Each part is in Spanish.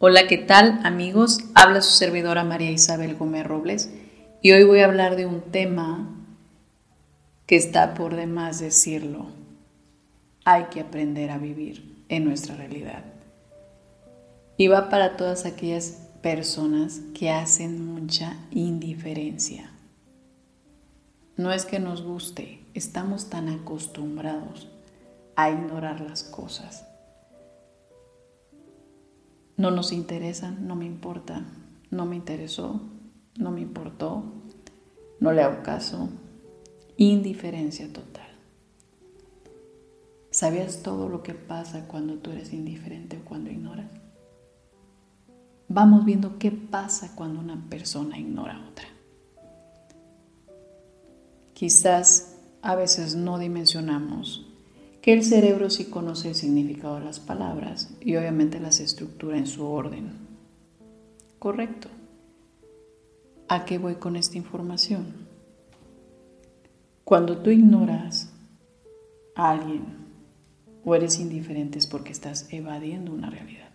Hola, ¿qué tal amigos? Habla su servidora María Isabel Gómez Robles y hoy voy a hablar de un tema que está por demás decirlo. Hay que aprender a vivir en nuestra realidad. Y va para todas aquellas personas que hacen mucha indiferencia. No es que nos guste, estamos tan acostumbrados a ignorar las cosas no nos interesan, no me importa, no me interesó, no me importó, no le hago caso. Indiferencia total. ¿Sabías todo lo que pasa cuando tú eres indiferente o cuando ignoras? Vamos viendo qué pasa cuando una persona ignora a otra. Quizás a veces no dimensionamos que el cerebro sí conoce el significado de las palabras y obviamente las estructura en su orden. Correcto. ¿A qué voy con esta información? Cuando tú ignoras a alguien o eres indiferente es porque estás evadiendo una realidad,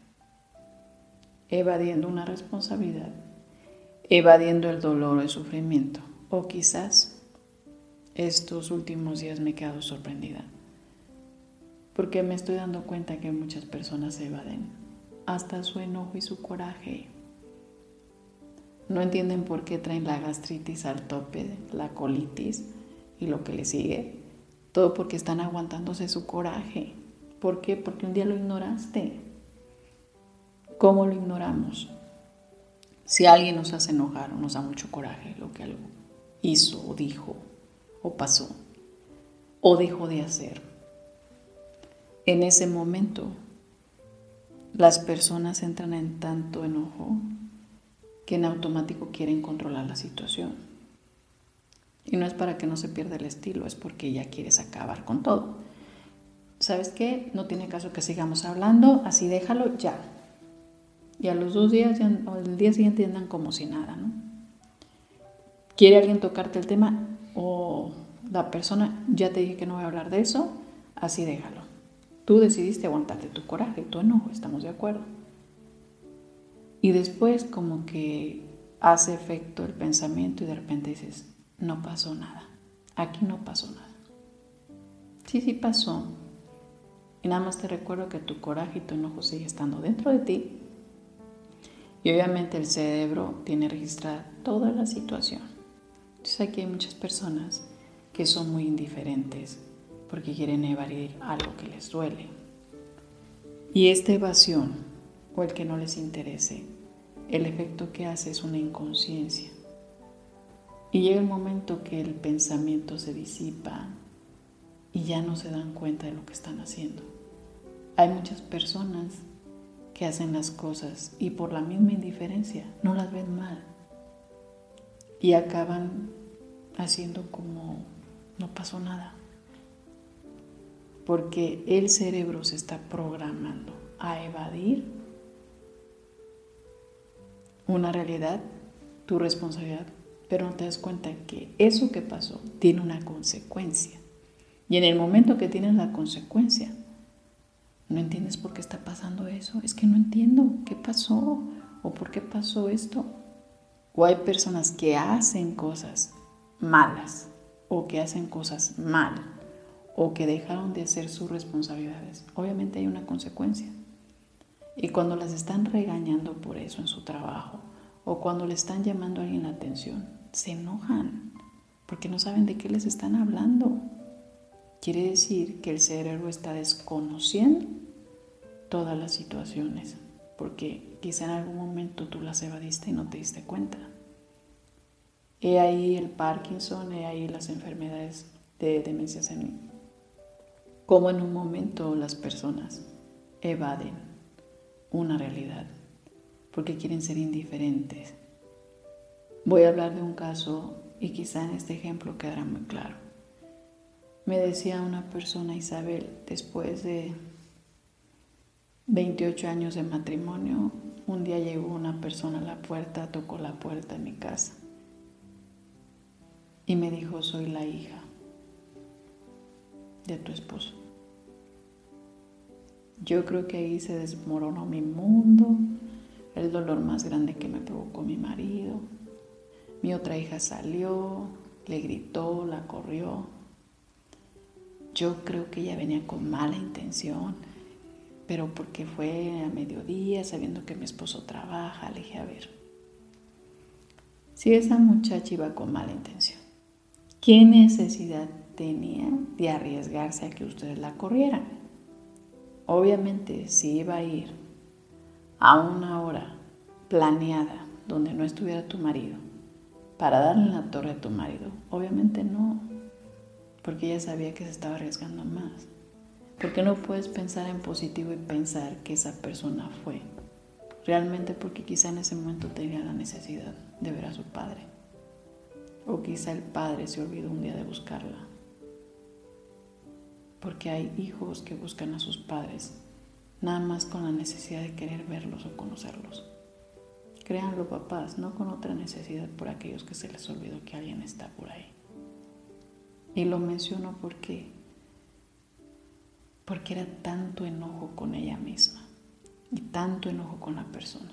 evadiendo una responsabilidad, evadiendo el dolor o el sufrimiento. O quizás estos últimos días me he quedado sorprendida porque me estoy dando cuenta que muchas personas se evaden hasta su enojo y su coraje. No entienden por qué traen la gastritis al tope, la colitis y lo que le sigue. Todo porque están aguantándose su coraje. ¿Por qué? Porque un día lo ignoraste. ¿Cómo lo ignoramos? Si alguien nos hace enojar o nos da mucho coraje lo que algo hizo o dijo o pasó o dejó de hacer, en ese momento las personas entran en tanto enojo que en automático quieren controlar la situación. Y no es para que no se pierda el estilo, es porque ya quieres acabar con todo. ¿Sabes qué? No tiene caso que sigamos hablando, así déjalo ya. Y a los dos días o el día siguiente andan como si nada, ¿no? ¿Quiere alguien tocarte el tema? O la persona, ya te dije que no voy a hablar de eso, así déjalo. Tú decidiste aguantarte tu coraje, tu enojo, estamos de acuerdo. Y después como que hace efecto el pensamiento y de repente dices, no pasó nada, aquí no pasó nada. Sí, sí pasó. Y nada más te recuerdo que tu coraje y tu enojo sigue estando dentro de ti. Y obviamente el cerebro tiene registrada toda la situación. Entonces aquí hay muchas personas que son muy indiferentes porque quieren evadir algo que les duele. Y esta evasión, o el que no les interese, el efecto que hace es una inconsciencia. Y llega el momento que el pensamiento se disipa y ya no se dan cuenta de lo que están haciendo. Hay muchas personas que hacen las cosas y por la misma indiferencia no las ven mal y acaban haciendo como no pasó nada porque el cerebro se está programando a evadir una realidad, tu responsabilidad, pero no te das cuenta que eso que pasó tiene una consecuencia. Y en el momento que tienes la consecuencia, no entiendes por qué está pasando eso. Es que no entiendo qué pasó o por qué pasó esto. O hay personas que hacen cosas malas o que hacen cosas mal o que dejaron de hacer sus responsabilidades. Obviamente hay una consecuencia. Y cuando las están regañando por eso en su trabajo o cuando le están llamando a alguien la atención, se enojan porque no saben de qué les están hablando. Quiere decir que el cerebro está desconociendo todas las situaciones porque quizá en algún momento tú las evadiste y no te diste cuenta. He ahí el Parkinson, he ahí las enfermedades de demencia senil cómo en un momento las personas evaden una realidad porque quieren ser indiferentes. Voy a hablar de un caso y quizá en este ejemplo quedará muy claro. Me decía una persona, Isabel, después de 28 años de matrimonio, un día llegó una persona a la puerta, tocó la puerta de mi casa y me dijo, soy la hija de tu esposo. Yo creo que ahí se desmoronó mi mundo, el dolor más grande que me provocó mi marido. Mi otra hija salió, le gritó, la corrió. Yo creo que ella venía con mala intención, pero porque fue a mediodía, sabiendo que mi esposo trabaja, le dije, a ver, si esa muchacha iba con mala intención, ¿qué necesidad tenía de arriesgarse a que ustedes la corrieran? Obviamente, si iba a ir a una hora planeada donde no estuviera tu marido para darle la torre a tu marido, obviamente no, porque ella sabía que se estaba arriesgando más. Porque no puedes pensar en positivo y pensar que esa persona fue. Realmente porque quizá en ese momento tenía la necesidad de ver a su padre. O quizá el padre se olvidó un día de buscarla. Porque hay hijos que buscan a sus padres nada más con la necesidad de querer verlos o conocerlos. Créanlo papás, no con otra necesidad por aquellos que se les olvidó que alguien está por ahí. Y lo menciono porque porque era tanto enojo con ella misma y tanto enojo con la persona.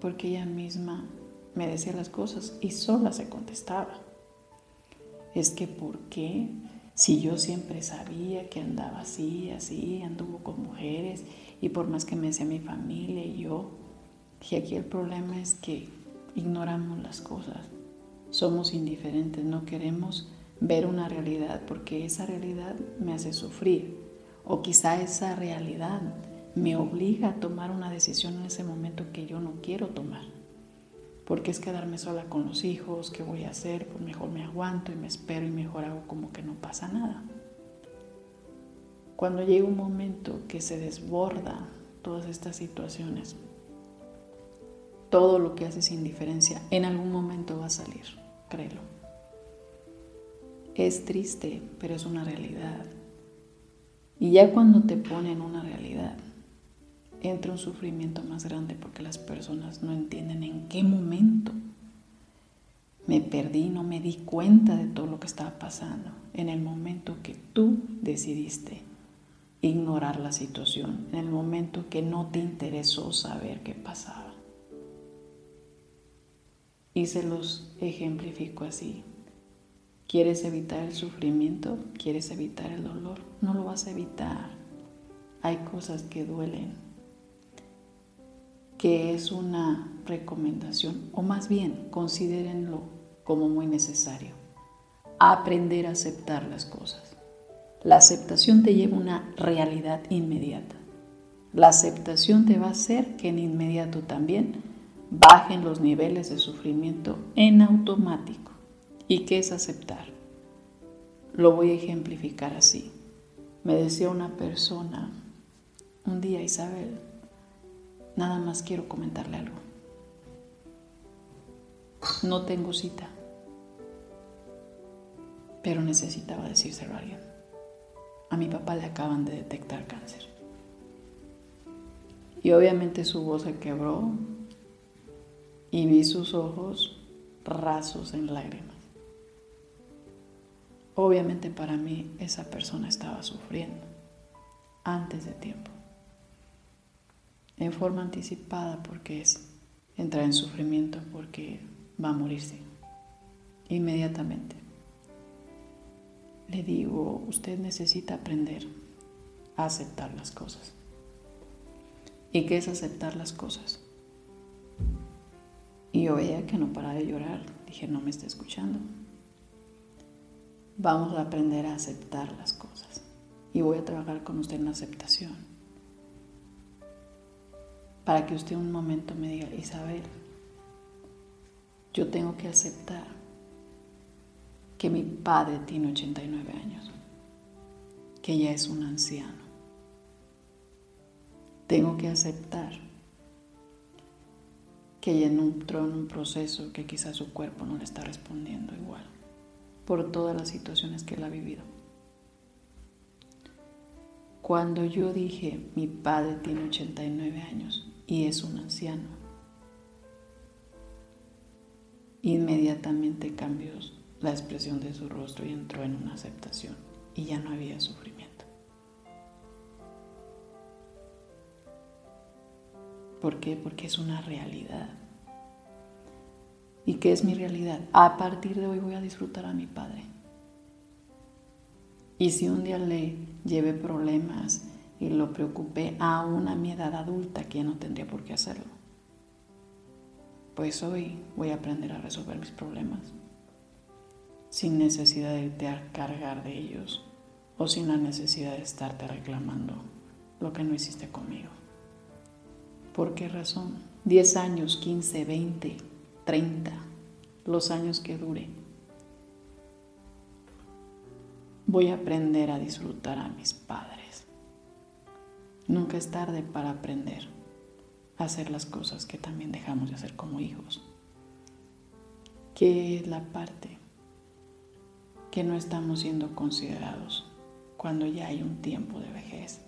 Porque ella misma me decía las cosas y sola se contestaba. Es que ¿por qué? Si yo siempre sabía que andaba así, así, anduvo con mujeres y por más que me decía mi familia y yo, y aquí el problema es que ignoramos las cosas, somos indiferentes, no queremos ver una realidad porque esa realidad me hace sufrir o quizá esa realidad me obliga a tomar una decisión en ese momento que yo no quiero tomar. Porque es quedarme sola con los hijos, ¿qué voy a hacer? Pues mejor me aguanto y me espero y mejor hago como que no pasa nada. Cuando llega un momento que se desborda todas estas situaciones, todo lo que haces indiferencia en algún momento va a salir, créelo. Es triste, pero es una realidad. Y ya cuando te ponen una realidad, entra un sufrimiento más grande porque las personas no entienden en qué momento me perdí, no me di cuenta de todo lo que estaba pasando. En el momento que tú decidiste ignorar la situación, en el momento que no te interesó saber qué pasaba. Y se los ejemplifico así. ¿Quieres evitar el sufrimiento? ¿Quieres evitar el dolor? No lo vas a evitar. Hay cosas que duelen, que es una recomendación, o más bien considérenlo como muy necesario. Aprender a aceptar las cosas. La aceptación te lleva a una realidad inmediata. La aceptación te va a hacer que en inmediato también bajen los niveles de sufrimiento en automático. ¿Y qué es aceptar? Lo voy a ejemplificar así. Me decía una persona un día, Isabel, nada más quiero comentarle algo. No tengo cita, pero necesitaba decírselo a alguien. A mi papá le acaban de detectar cáncer. Y obviamente su voz se quebró y vi sus ojos rasos en lágrimas. Obviamente para mí esa persona estaba sufriendo antes de tiempo, en forma anticipada porque es entrar en sufrimiento porque va a morirse inmediatamente. Le digo, usted necesita aprender a aceptar las cosas. ¿Y qué es aceptar las cosas? Y yo veía que no para de llorar. Dije, no me está escuchando vamos a aprender a aceptar las cosas. Y voy a trabajar con usted en la aceptación. Para que usted un momento me diga, Isabel, yo tengo que aceptar que mi padre tiene 89 años, que ya es un anciano. Tengo que aceptar que ya entró en un proceso que quizás su cuerpo no le está respondiendo igual por todas las situaciones que él ha vivido. Cuando yo dije, mi padre tiene 89 años y es un anciano, inmediatamente cambió la expresión de su rostro y entró en una aceptación y ya no había sufrimiento. ¿Por qué? Porque es una realidad. ¿Y qué es mi realidad? A partir de hoy voy a disfrutar a mi padre. Y si un día le llevé problemas y lo preocupé aún a mi edad adulta, que ya no tendría por qué hacerlo, pues hoy voy a aprender a resolver mis problemas sin necesidad de irte cargar de ellos o sin la necesidad de estarte reclamando lo que no hiciste conmigo. ¿Por qué razón? 10 años, 15, 20, 30, los años que dure. Voy a aprender a disfrutar a mis padres. Nunca es tarde para aprender a hacer las cosas que también dejamos de hacer como hijos. ¿Qué es la parte que no estamos siendo considerados cuando ya hay un tiempo de vejez?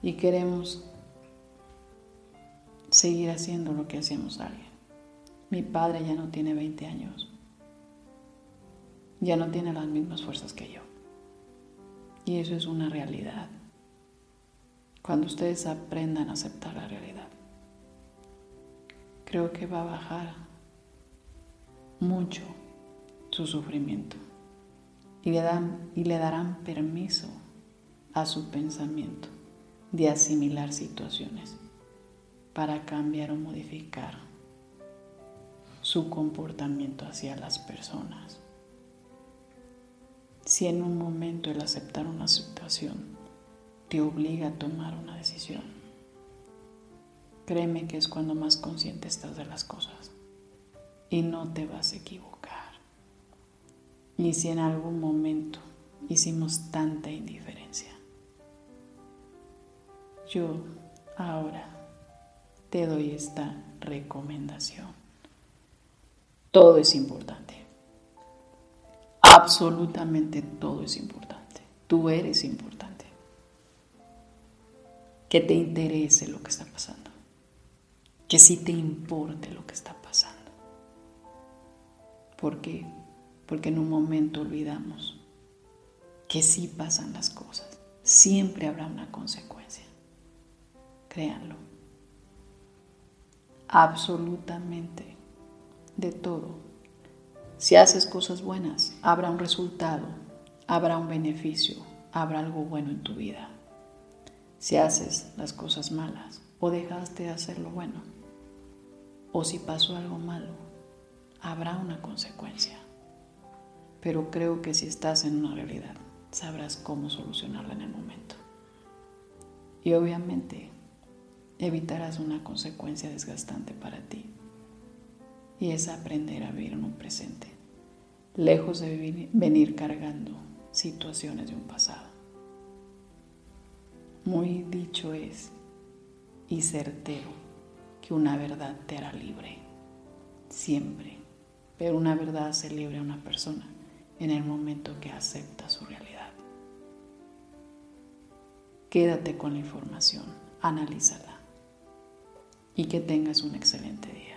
Y queremos seguir haciendo lo que hacemos alguien. Mi padre ya no tiene 20 años. Ya no tiene las mismas fuerzas que yo. Y eso es una realidad. Cuando ustedes aprendan a aceptar la realidad, creo que va a bajar mucho su sufrimiento y le, darán permiso a su pensamiento de asimilar situaciones para cambiar o modificar su comportamiento hacia las personas. Si en un momento el aceptar una situación te obliga a tomar una decisión, créeme que es cuando más consciente estás de las cosas y no te vas a equivocar. Y si en algún momento hicimos tanta indiferencia, yo ahora te doy esta recomendación. Todo es importante. Absolutamente todo es importante. Tú eres importante. Que te interese lo que está pasando. Que sí te importe lo que está pasando. ¿Por qué? Porque en un momento olvidamos que sí pasan las cosas. Siempre habrá una consecuencia. Créanlo absolutamente de todo. Si haces cosas buenas, habrá un resultado, habrá un beneficio, habrá algo bueno en tu vida. Si haces las cosas malas o dejaste de hacer lo bueno, o si pasó algo malo, habrá una consecuencia. Pero creo que si estás en una realidad, sabrás cómo solucionarla en el momento. Y obviamente evitarás una consecuencia desgastante para ti. Y es aprender a vivir en un presente, lejos de venir cargando situaciones de un pasado. Muy dicho es y certero que una verdad te hará libre, siempre, pero una verdad hace libre a una persona en el momento que acepta su realidad. Quédate con la información, analízala y que tengas un excelente día.